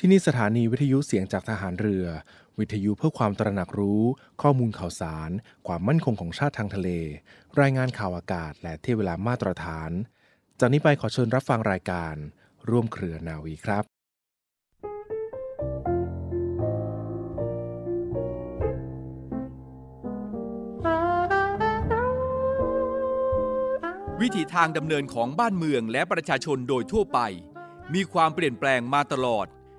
ที่นี่สถานีวิทยุเสียงจากทหารเรือ วิทยุเพื่อความตระหนักรู้ ข้อมูลข่าวสาร ความมั่นคงของชาติทางทะเล รายงานข่าวอากาศ และเที่เวลามาตรฐาน จากนี้ไปขอเชิญรับฟังรายการ ร่วมเครือนาวีครับวิถีทางดำเนินของบ้านเมืองและประชาชนโดยทั่วไป มีความเปลี่ยนแปลงมาตลอด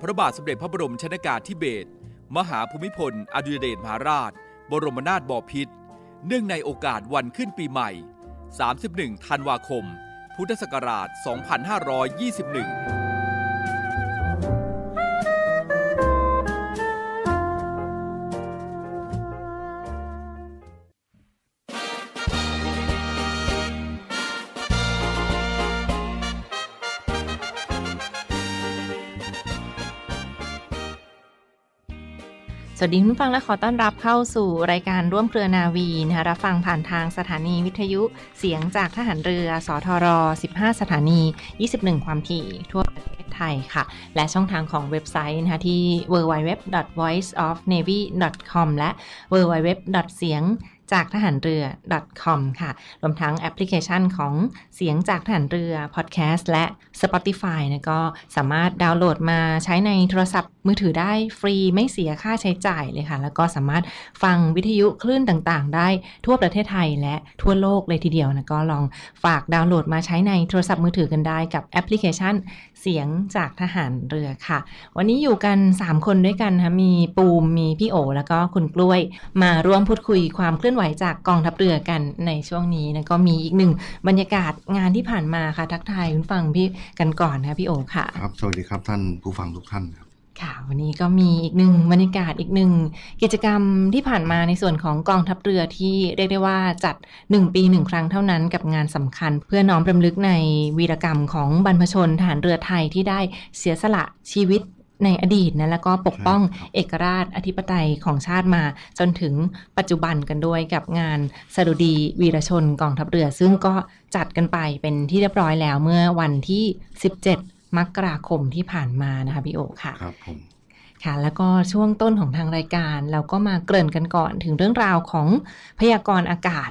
พระบาทสมเด็จพระบรมชนากาธิเบศรมหาภูมิพล อดุลยเดชมหาราช บรมนาถบพิตรเนื่องในโอกาสวันขึ้นปีใหม่ 31 ธันวาคม พุทธศักราช 2521 สวัสดีคุณผู้ฟังและขอต้อนรับเข้าสู่รายการร่วมเครือนาวีนะคะรับฟังผ่านทางสถานีวิทยุเสียงจากทหารเรือ สทร 15 สถานี 21 ความถี่ทั่วประเทศไทยค่ะ และช่องทางของเว็บไซต์นะคะที่ www.voiceofnavy.com และ www. เสียง จากทหารเรือ .com ค่ะ รวมทั้งแอปพลิเคชันของเสียงจากทหารเรือพอดแคสต์และ Spotify นะก็สามารถดาวน์โหลดมาใช้ในโทรศัพท์มือถือได้ฟรีไม่เสียค่าใช้จ่ายเลยค่ะ แล้วก็สามารถฟังวิทยุคลื่นต่างๆ ได้ทั่วประเทศไทยและทั่วโลกเลยทีเดียวนะก็ลองฝากดาวน์โหลดมาใช้ในโทรศัพท์มือถือกันได้กับแอปพลิเคชันเสียงจากทหารเรือค่ะ วันนี้อยู่กัน 3 คนด้วยกันนะคะมีปูมมีพี่โอ แล้วก็คุณกล้วย มาร่วมพูดคุยความเคลื่อนไหวจากกองทัพเรือกันในช่วงนี้นะก็มีอีกหนึ่งบรรยากาศงานที่ผ่านมาค่ะ ทักทายคุณฟังพี่กันก่อนนะพี่โอค่ะ ครับ สวัสดีครับท่านผู้ฟังทุกท่านครับ ค่ะ วันนี้ก็มีอีกหนึ่งบรรยากาศอีกหนึ่งกิจกรรมที่ผ่านมาในส่วนของกองทัพเรือที่เรียกได้ว่าจัด 1 ปีหนึ่งครั้งเท่านั้นกับงานสำคัญ เพื่อน้อมรำลึกในวีรกรรมของบรรพชนทหารเรือไทยที่ได้เสียสละชีวิตในอดีตนะแล้วก็ปกป้องเอกราชอธิปไตยของชาติมา จนถึงปัจจุบันกันด้วยกับงานสดุดีวีรชนกองทัพเรือ ซึ่งก็จัดกันไปเป็นที่เรียบร้อยแล้วเมื่อวันที่ 17 มกราคมที่ผ่านมานะคะพี่โอค่ะครับผมค่ะ แล้วก็ช่วงต้นของทางรายการ เราก็มาเกริ่นกันก่อนถึงเรื่องราวของพยากรณ์อากาศ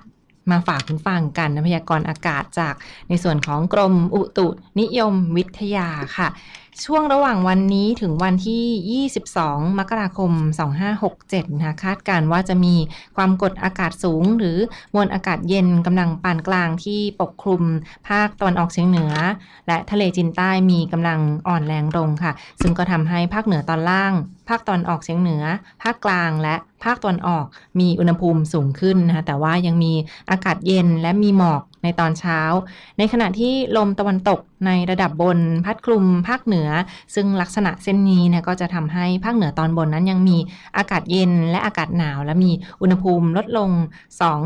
มาฝากคุณฟังกันนะพยากรณ์อากาศจากในส่วนของกรมอุตุนิยมวิทยาค่ะ ช่วงระหว่างวันนี้ถึงวันที่ 22 มกราคม 2567 นะคะคาดการณ์ว่าจะมีความกดอากาศสูง หรือมวลอากาศเย็นกำลังปานกลางที่ปกคลุมภาคตะวันออกเฉียงเหนือ และทะเลจีนใต้มีกำลังอ่อนแรงลงค่ะ ซึ่งก็ทำให้ภาคเหนือตอนล่าง ภาคตอนออกเฉียงเหนือ ภาคกลางและภาคตอนออกมีอุณหภูมิสูงขึ้นนะคะแต่ว่ายังมีอากาศเย็นและมีหมอก ในตอนเช้า ในขณะที่ลมตะวันตกในระดับบนพัดคลุมภาคเหนือ ซึ่งลักษณะเส้นนี้นะก็จะทำให้ภาคเหนือตอนบนนั้นยังมีอากาศเย็นและอากาศหนาว และมีอุณหภูมิลดลง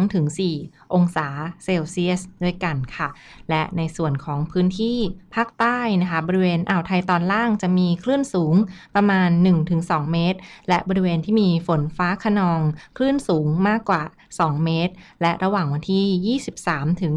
2-4 องศาเซลเซียสด้วยกันค่ะ และในส่วนของพื้นที่ภาคใต้นะคะบริเวณอ่าวไทยตอนล่างจะมีคลื่นสูงประมาณ 1-2 เมตร และบริเวณที่มีฝนฟ้าขนอง คลื่นสูงมากกว่า 2 เมตร และระหว่างวันที่ 23 ถึง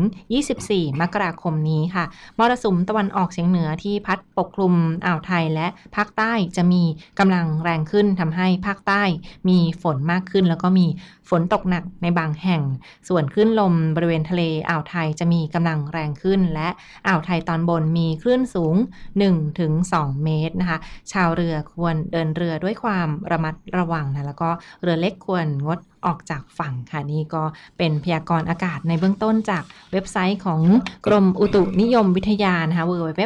24 มกราคมนี้ค่ะมรสุมตะวันออกเฉียงเหนือที่พัดปกคลุมอ่าวไทยและภาคใต้จะมีกำลังแรงขึ้นทำให้ภาคใต้มีฝนมากขึ้น แล้วก็มีฝนตกหนักในบางแห่ง ส่วนคลื่นลมบริเวณทะเลอ่าวไทยจะมีกำลังแรงขึ้น และอ่าวไทยตอนบนมีคลื่นสูง 1-2 เมตรนะคะชาวเรือควรเดินเรือด้วยความระมัดระวังนะแล้วก็เรือเล็กควรงด ออกจากฝั่งค่ะนี่ก็เป็นพยากรณ์อากาศในเบื้องต้นจากเว็บไซต์ของกรมอุตุนิยมวิทยานะคะ www.tmd.go.th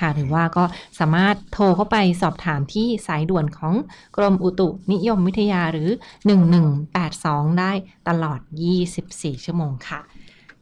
ค่ะ หรือว่าก็สามารถโทรเข้าไปสอบถามที่สายด่วนของกรมอุตุนิยมวิทยาหรือ 1182 ได้ตลอด 24 ชั่วโมงค่ะ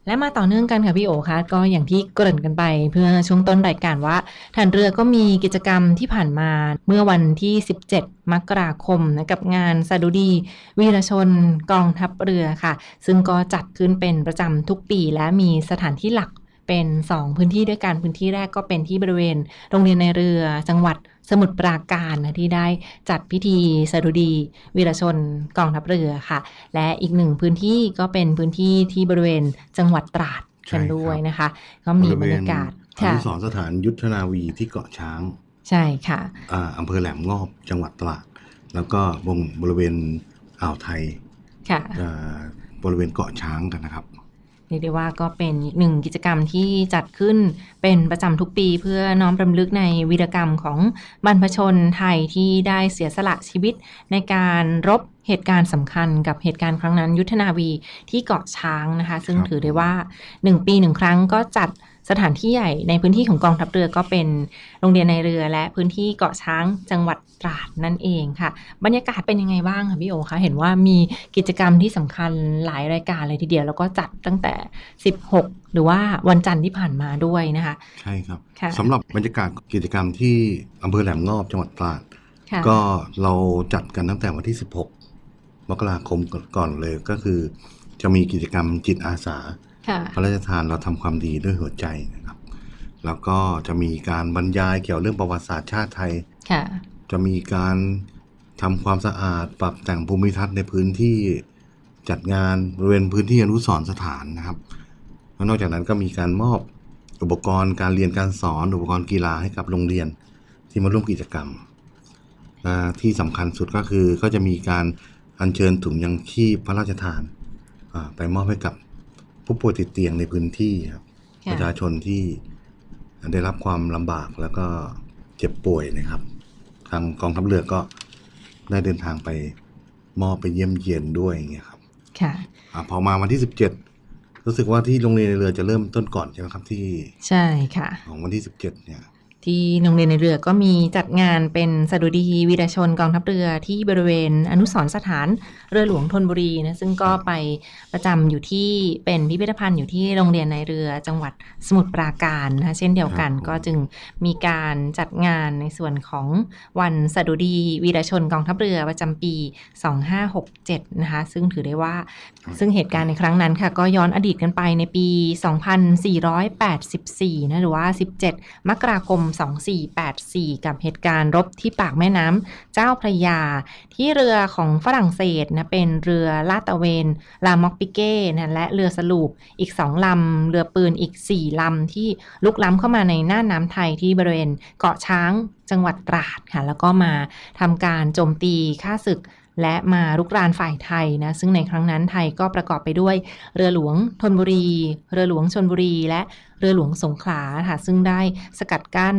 และมาต่อเนื่องกันค่ะพี่โอคะก็อย่างที่เกริ่นกันไปเพื่อช่วงต้นรายการว่าฐานเรือก็มีกิจกรรมที่ผ่านมาเมื่อวันที่ 17 มกราคมนะกับงานสดุดี วีรชนกองทัพเรือค่ะ ซึ่งก็จัดขึ้นเป็นประจำทุกปีและมีสถานที่หลักเป็น 2 พื้นที่ด้วยกันพื้นที่แรกก็เป็นที่บริเวณโรงเรียนในเรือจังหวัด สมุทรปราการนะที่ได้จัดพิธีสดุดีวีรชนกองทัพเรือค่ะ และอีกหนึ่งพื้นที่ก็เป็นพื้นที่ที่บริเวณจังหวัดตราดใช่กันครับด้วยนะคะ ก็มีบรรยากาศอค่ะนุสรณ์สถานยุทธนาวีที่เกาะช้าง ใช่ค่ะอ่าอำเภอแหลมงอบจังหวัดตราด แล้วก็วงบริเวณอ่าวไทยค่ะอ่าบริเวณเกาะช้างกันนะครับ เรียกได้ว่าก็เป็นหนึ่งกิจกรรมที่จัดขึ้นเป็นประจำทุกปีเพื่อน้อมรำลึกในวีรกรรมของบรรพชนไทยที่ได้เสียสละชีวิตในการรบเหตุการณ์สำคัญกับเหตุการณ์ครั้งนั้นยุทธนาวีที่เกาะช้างนะคะ ซึ่งถือได้ว่า 1 ปีหนึ่งครั้งก็จัด สถานที่ใหญ่ในพื้นที่ของกองทัพเรือก็เป็นโรงเรียนในเรือและพื้นที่เกาะช้างจังหวัดตราดนั่นเองค่ะ บรรยากาศเป็นยังไงบ้างคะพี่โอคะเห็นว่ามีกิจกรรมที่สำคัญหลายรายการเลยทีเดียว แล้วก็จัดตั้งแต่ 16 หรือว่าวันจันทร์ที่ผ่านมาด้วยนะคะ ใช่ครับค่ะสำหรับบรรยากาศกิจกรรมที่อำเภอแหลมงอบจังหวัดตราดค่ะก็เราจัดกันตั้งแต่วันที่ 16 มกราคมก่อนเลยก็คือ จะมีกิจกรรมจิตอาสาค่ะ พระราชทานเราทำความดีด้วยหัวใจนะครับ แล้วก็จะมีการบรรยายเกี่ยวเรื่องประวัติศาสตร์ชาติไทยค่ะจะมีการทำความสะอาดปรับแต่งภูมิทัศน์ในพื้นที่จัดงานบริเวณพื้นที่อนุสรณ์สถานนะครับแล้วนอกจากนั้นก็มีการมอบอุปกรณ์การเรียนการสอนอุปกรณ์กีฬาให้กับโรงเรียนที่มาร่วมกิจกรรมอ่าที่สำคัญสุดก็คือก็จะมีการอัญเชิญถุงยังชีพพระราชทานอ่าไปมอบให้กับ ผู้ป่วยติดเตียงในพื้นที่ครับค่ะประชาชนที่ได้รับความลำบากแล้วก็เจ็บป่วยนะครับ ทางกองทัพเรือก็ได้เดินทางไปมอบไปเยี่ยมเยียนด้วยอย่างเงี้ยครับ ค่ะอาพอมาวันที่สิบเจ็ดรู้สึกว่าที่โรงเรียนในเรือจะเริ่มต้นก่อนใช่ไหมครับที่ ใช่ค่ะ ของวันที่สิบเจ็ดเนี่ย ที่โรงเรียนในเรือก็มีจัดงานเป็นสดุดีวีรชนกองทัพเรือที่บริเวณอนุสรณ์สถานเรือหลวงธนบุรีนะซึ่งก็ไปประจำอยู่ที่เป็นพิพิธภัณฑ์อยู่ที่โรงเรียนในเรือจังหวัดสมุทรปราการนะคะเช่นเดียวกันครับผมก็จึงมีการจัดงานในส่วนของวันสดุดีวีรชนกองทัพเรือประจำปี 2567 นะคะซึ่งถือได้ว่าซึ่งเหตุการณ์ในครั้งนั้นค่ะก็ย้อนอดีตกันไปในปี 2484นะหรือว่า 17 มกราคม2484 กับเหตุการณ์รบที่ปากแม่น้ำเจ้าพระยา ที่เรือของฝรั่งเศสนะเป็นเรือลาดตะเวนลามอกปิเก้นะและเรือสลูปอีก 2 ลำ เรือปืนอีก 4 ลำ ที่ลุกล้ำเข้ามาในน่านน้ำไทยที่บริเวณเกาะช้างจังหวัดตราดค่ะแล้วก็มาทำการโจมตีฆ่าศึก และมารุกรานฝ่ายไทยนะซึ่งในครั้งนั้นไทยก็ประกอบไปด้วยเรือหลวงธนบุรี เรือหลวงชนบุรี และเรือหลวงสงขลาค่ะซึ่งได้สกัดกั้น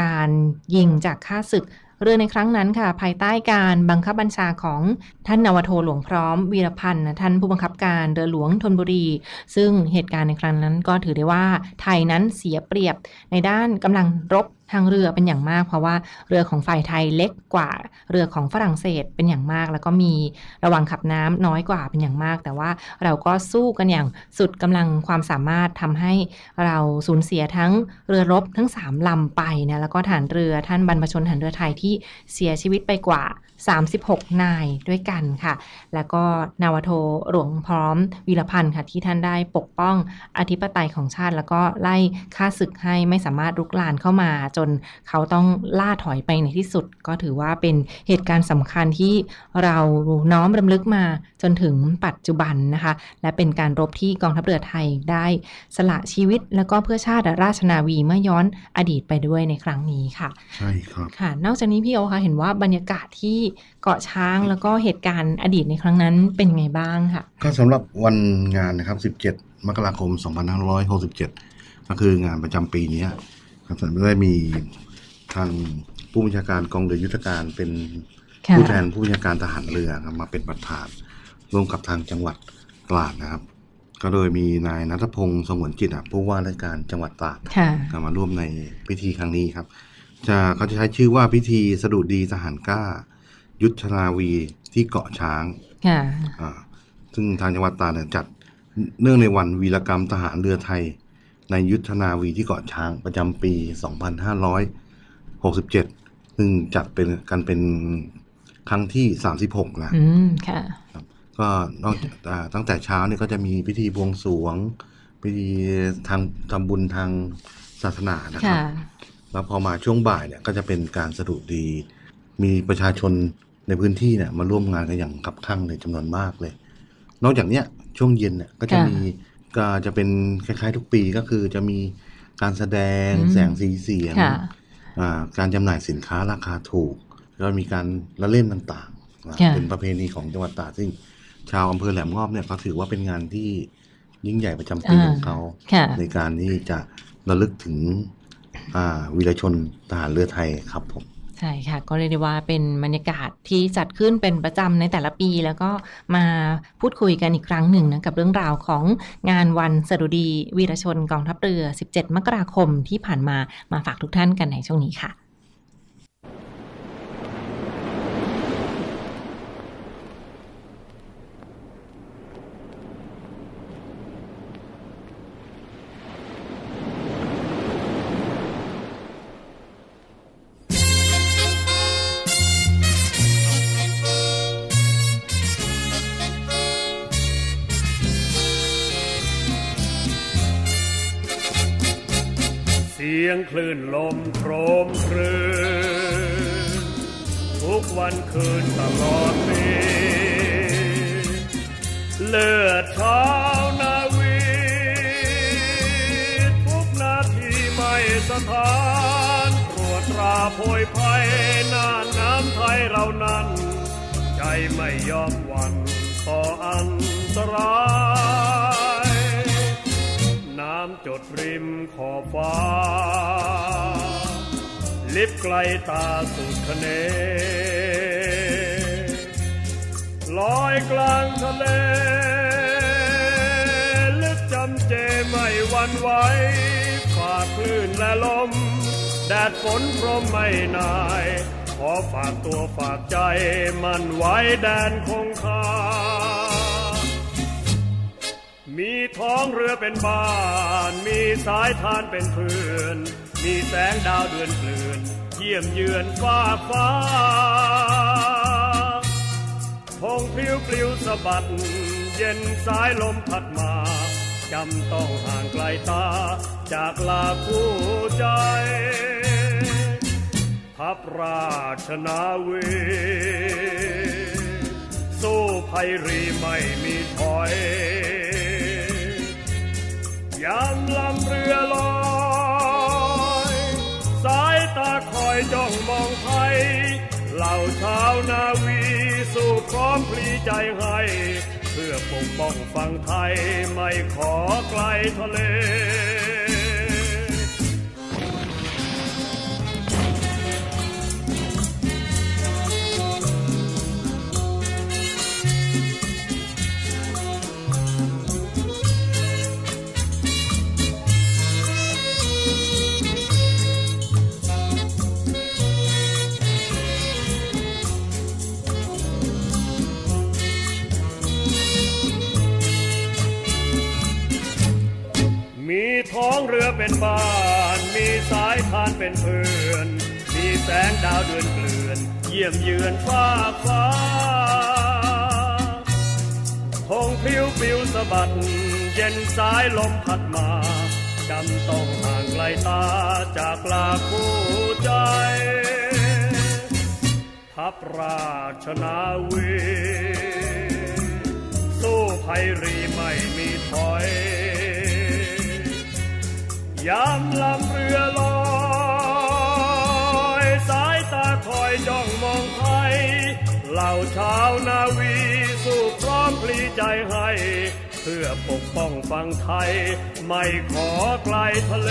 การยิงจากข้าศึกเรือในครั้งนั้นค่ะ ภายใต้การบังคับบัญชาของท่านนาวโทหลวงพร้อมวีรพันธ์ท่านผู้บังคับการเรือหลวงธนบุรี ซึ่งเหตุการณ์ในครั้งนั้นก็ถือได้ว่าไทยนั้นเสียเปรียบในด้านกำลังรบ ทางเรือเป็นอย่างมาก เพราะว่าเรือของฝ่ายไทยเล็กกว่าเรือของฝรั่งเศสเป็นอย่างมาก แล้วก็มีระวังขับน้ำน้อยกว่าเป็นอย่างมาก แต่ว่าเราก็สู้กันอย่างสุดกำลังความสามารถทำให้เราสูญเสียทั้งเรือรบทั้ง3ลำไปนะแล้วก็ฐานเรือท่านบรรพชนฐานเรือไทยที่เสียชีวิตไปกว่า 36 นายด้วยกันค่ะ แล้วก็นาวโทหลวงพร้อมวีรพันธ์ค่ะที่ท่านได้ปกป้องอธิปไตยของชาติ แล้วก็ไล่ฆ่าศึกให้ไม่สามารถรุกรานเข้ามา จนเขาต้องล่าถอยไปในที่สุด ก็ถือว่าเป็นเหตุการณ์สำคัญที่เราน้อมรำลึกมาจนถึงปัจจุบันนะคะ และเป็นการรบที่กองทัพเรือไทยได้สละชีวิต แล้วก็เพื่อชาติราชนาวีเมื่อย้อนอดีตไปด้วยในครั้งนี้ค่ะ ใช่ครับค่ะ นอกจากนี้พี่โอคะเห็นว่าบรรยากาศที่เกาะช้างแล้วก็เหตุการณ์อดีตในครั้งนั้นเป็นไงบ้างค่ะ ก็สำหรับวันงานนะครับ 17 มกราคม 2567 ก็คืองานประจำปีเนี้ยครับได้มีทางผู้บัญชาการกองเรือยุทธการเป็นค่ะผู้แทนผู้บัญชาการทหารเรือครับมาเป็นประธานร่วมกับทางจังหวัดตราดนะครับ ก็โดยมีนายนัทพงศ์สงวนจิตอะผู้ว่าราชการจังหวัดตราดค่ะก็มาร่วมในพิธีครั้งนี้ครับจะเขาจะใช้ชื่อว่าพิธีสดุดีทหารกล้า ยุทธนาวีที่เกาะช้างค่ะอ่าซึ่งทางจังหวัดตราดเนี่ยจัดเนื่องในวันวีรกรรมทหารเรือไทย ในยุทธนาวีที่เกาะช้างประจำปี 2567 ซึ่งจัดเป็นกันเป็นครั้งที่ 36 นะอืมค่ะก็นอกจากอ่าตั้งแต่เช้าเนี่ยก็จะมีพิธีบวงสรวง พิธีทางทำบุญทางศาสนานะครัค่ะบแล้วพอมาช่วงบ่ายเนี่ยก็จะเป็นการสดุดี มีประชาชน ในพื้นที่เนี่ยมาร่วมงานกันอย่างคับคั่งเลยจำนวนมากเลย นอกจากเนี้ยช่วงเย็นเนี่ยก็จะค่ะมีก็จะเป็นคล้ายๆทุกปีก็คือจะมีการแสดงอืมแสงสีเสียงค่ะอ่าการจำหน่ายสินค้าราคาถูก แล้วมีการละเล่นต่างๆนะค่ะเป็นประเพณีของจังหวัดตราดซึ่งชาวอำเภอแหลมงอบเนี่ยเขาถือว่าเป็นงานที่ยิ่งใหญ่ประจำปีของเขาค่ะในการที่จะระลึกถึงอ่าวีรชนทหารเรือไทยครับผม ใช่ค่ะ ก็เรียกได้ว่าเป็นบรรยากาศที่จัดขึ้นเป็นประจำในแต่ละปี แล้วก็มาพูดคุยกันอีกครั้งหนึ่งนะกับเรื่องราวของงานวันสดุดีวีรชนกองทัพเรือ 17 มกราคมที่ผ่านมามาฝากทุกท่านกันในช่วงนี้ค่ะ ยงคลื่นลมโครมครืนทุกวันคืนตลอดปีเลือดเท้านาวีทุกนาทีไม่สถานตรวจตราโพยภัยน่านน้ำไทยเรานั้น ใจไม่ยอมวันต่ออันตรายำจดริมขอบฟ้า ลิบไกลตาสุดคะเนลอยกลางทะเล ลึกจำเจไม่หวันไหวฝ่าคลื่นและลม แดดฝนพรมไม่นาย ขอฝากตัวฝากใจมันไว้แดนคงคา มีท้องเรือเป็นบ้าน มีสายทานเป็นเพื่อน มีแสงดาวเดือนเกลื่อน เยี่ยมเยือนฟ้าฟ้าพงพลิ้วปลิวสะบัด เย็นสายลมพัดมาจำต้องห่างไกลตา จากลาคู่ใจทัพราชนาวีสู้ภัยรีไม่มีถอย ยามลำเรือลอย สายตาคอยจ้องมองไทยเหล่าชาวนาวีสู้พร้อมพลีใจให้ เพื่อปกป้องฝั่งไทยไม่ขอไกลทะเล บ้าน มีสายทานเป็นเพื่อน มีแสงดาวเดือนเกลื่อน เยี่ยมเยือนฟ้าฟ้าคงพิวปิวสะบัด เย็นสายลมพัดมาจำต้องห่างไกลตาจากลาคู่ใจ ทัพราชนาวีสู้ภัยรีไม่มีถอย ยามลำเรือลอยสายตาคอยจ้องมองไทยเหล่าชาวนาวีสู้พร้อมพลีใจให้ เพื่อปกป้องฝั่งไทย ไม่ขอไกลทะเล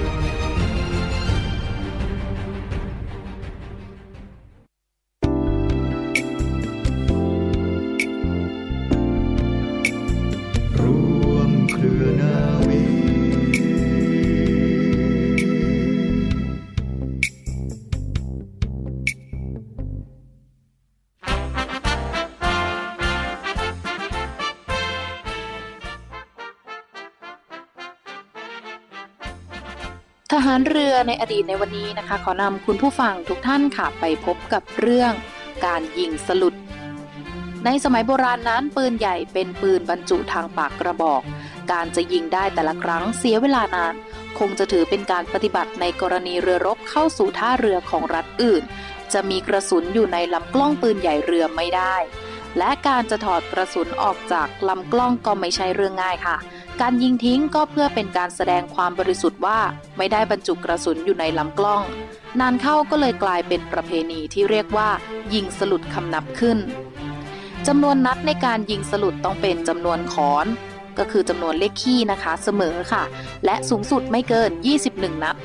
4584ารเรือในอดีตในวันนี้นะคะ ขอนำคุณผู้ฟังทุกท่านค่ะไปพบกับเรื่องการยิงสลุด ในสมัยโบราณนั้นปืนใหญ่เป็นปืนบรรจุทางปากกระบอก การจะยิงได้แต่ละครั้งเสียเวลานาน คงจะถือเป็นการปฏิบัติในกรณีเรือรบเข้าสู่ท่าเรือของรัฐอื่น จะมีกระสุนอยู่ในลำกล้องปืนใหญ่เรือไม่ได้ และการจะถอดกระสุนออกจากลำกล้องก็ไม่ใช่เรื่องง่ายค่ะ การยิงทิ้งก็เพื่อเป็นการแสดงความบริสุทธิ์ว่าไม่ได้บรรจุกระสุนอยู่ในลำกล้อง นานเข้าก็เลยกลายเป็นประเพณีที่เรียกว่า ยิงสลุดคำนับขึ้นจำนวนนัดในการยิงสลุดต้องเป็นจำนวนขอน ก็คือจำนวนเลขคี่นะคะเสมอค่ะ และสูงสุดไม่เกิน 21 นัด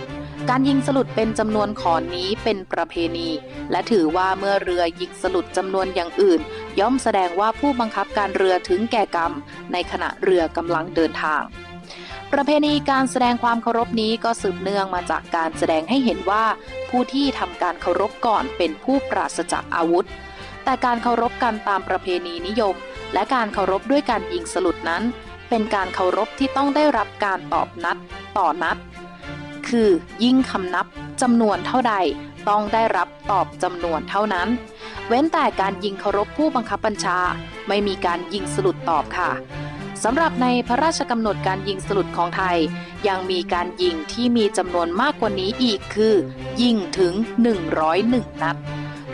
การยิงสลุดเป็นจำนวนขอนนี้เป็นประเพณี และถือว่าเมื่อเรือยิงสลุดจำนวนอย่างอื่น ย่อมแสดงว่าผู้บังคับการเรือถึงแก่กรรม ในขณะเรือกำลังเดินทาง ประเพณีการแสดงความเคารพนี้ก็สืบเนื่องมาจากการแสดงให้เห็นว่า ผู้ที่ทำการเคารพก่อนเป็นผู้ปราศจากอาวุธ แต่การเคารพกันตามประเพณีนิยม และการเคารพด้วยการยิงสลุดนั้น เป็นการเคารพที่ต้องได้รับการตอบนัด ต่อนัด คือ ยิ่งคำนับจำนวนเท่าใด ต้องได้รับตอบจำนวนเท่านั้น เว้นแต่การยิงเคารพผู้บังคับบัญชา ไม่มีการยิงสลุดตอบค่ะสำหรับในพระราชกำหนดการยิงสลุดของไทย ยังมีการยิงที่มีจำนวนมากกว่านี้อีกคือ ยิงถึง 101 นัด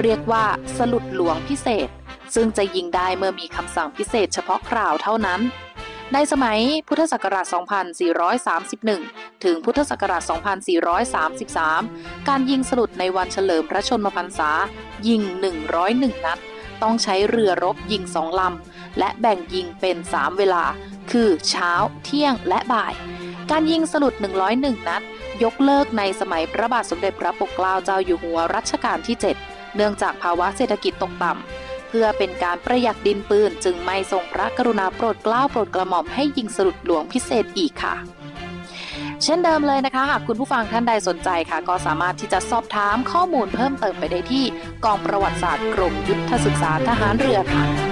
เรียกว่าสลุดหลวงพิเศษ ซึ่งจะยิงได้เมื่อมีคำสั่งพิเศษเฉพาะคราวเท่านั้น ในสมัยพุทธศักราช 2431 ถึงพุทธศักราช 2433 การยิงสลุดในวันเฉลิมพระชนมพรรษา ยิง 101 นัด ต้องใช้เรือรบยิงสองลำ และแบ่งยิงเป็น 3 เวลา คือเช้า เที่ยง และบ่าย การยิงสลุด 101 นัด ยกเลิกในสมัยพระบาทสมเด็จพระปกเกล้าเจ้าอยู่หัวรัชกาลที่ 7 เนื่องจากภาวะเศรษฐกิจตกต่ำ พื่อเป็นการประหยัดดินปืน จึงไม่ทรงพระกรุณาโปรดเกล้าโปรดกระหม่อมให้ยิงสลุดหลวงพิเศษอีกค่ะเช่นเดิมเลยนะคะ หากคุณผู้ฟังท่านใดสนใจค่ะ ก็สามารถที่จะสอบถามข้อมูลเพิ่มเติมไปได้ที่ กองประวัติศาสตร์กรมยุทธศึกษาทหารเรือค่ะ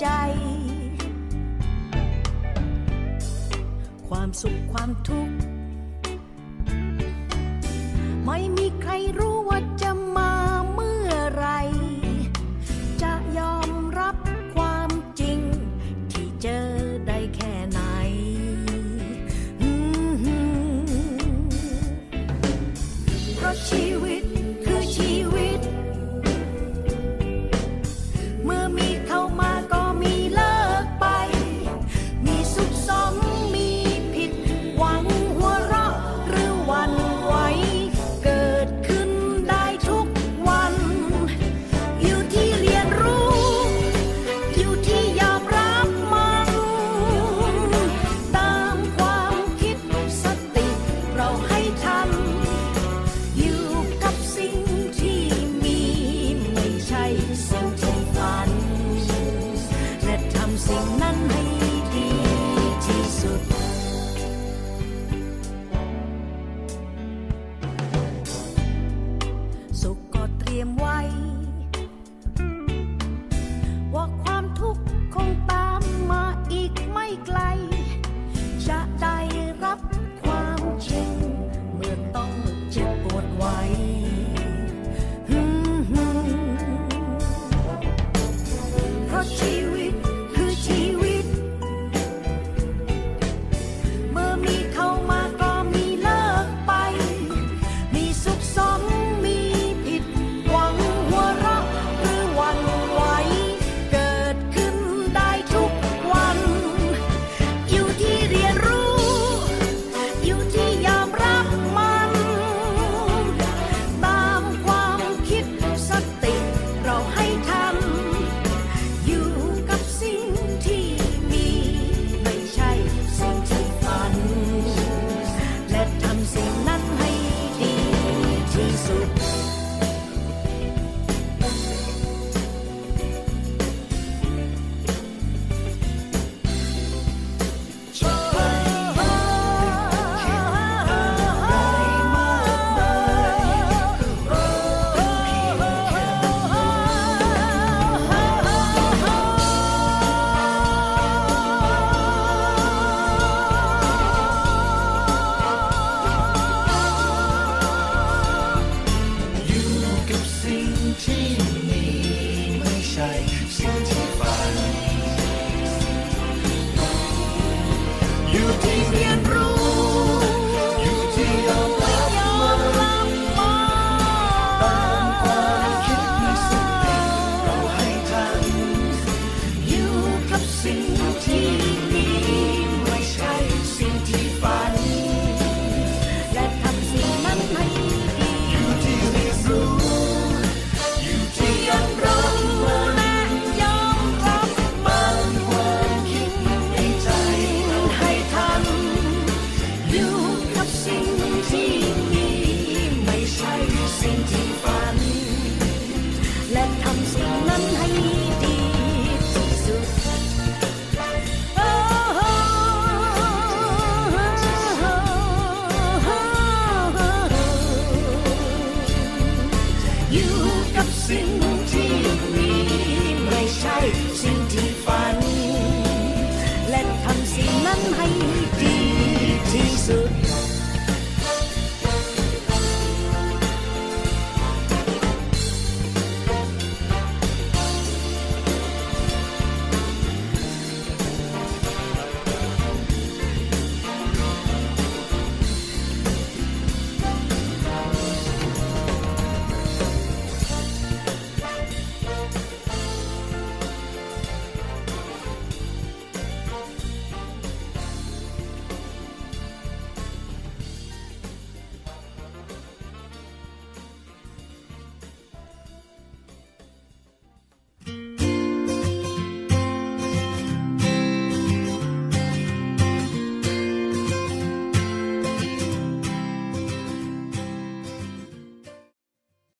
ใจ ความสุขความทุกข์ ไม่มีใครรู้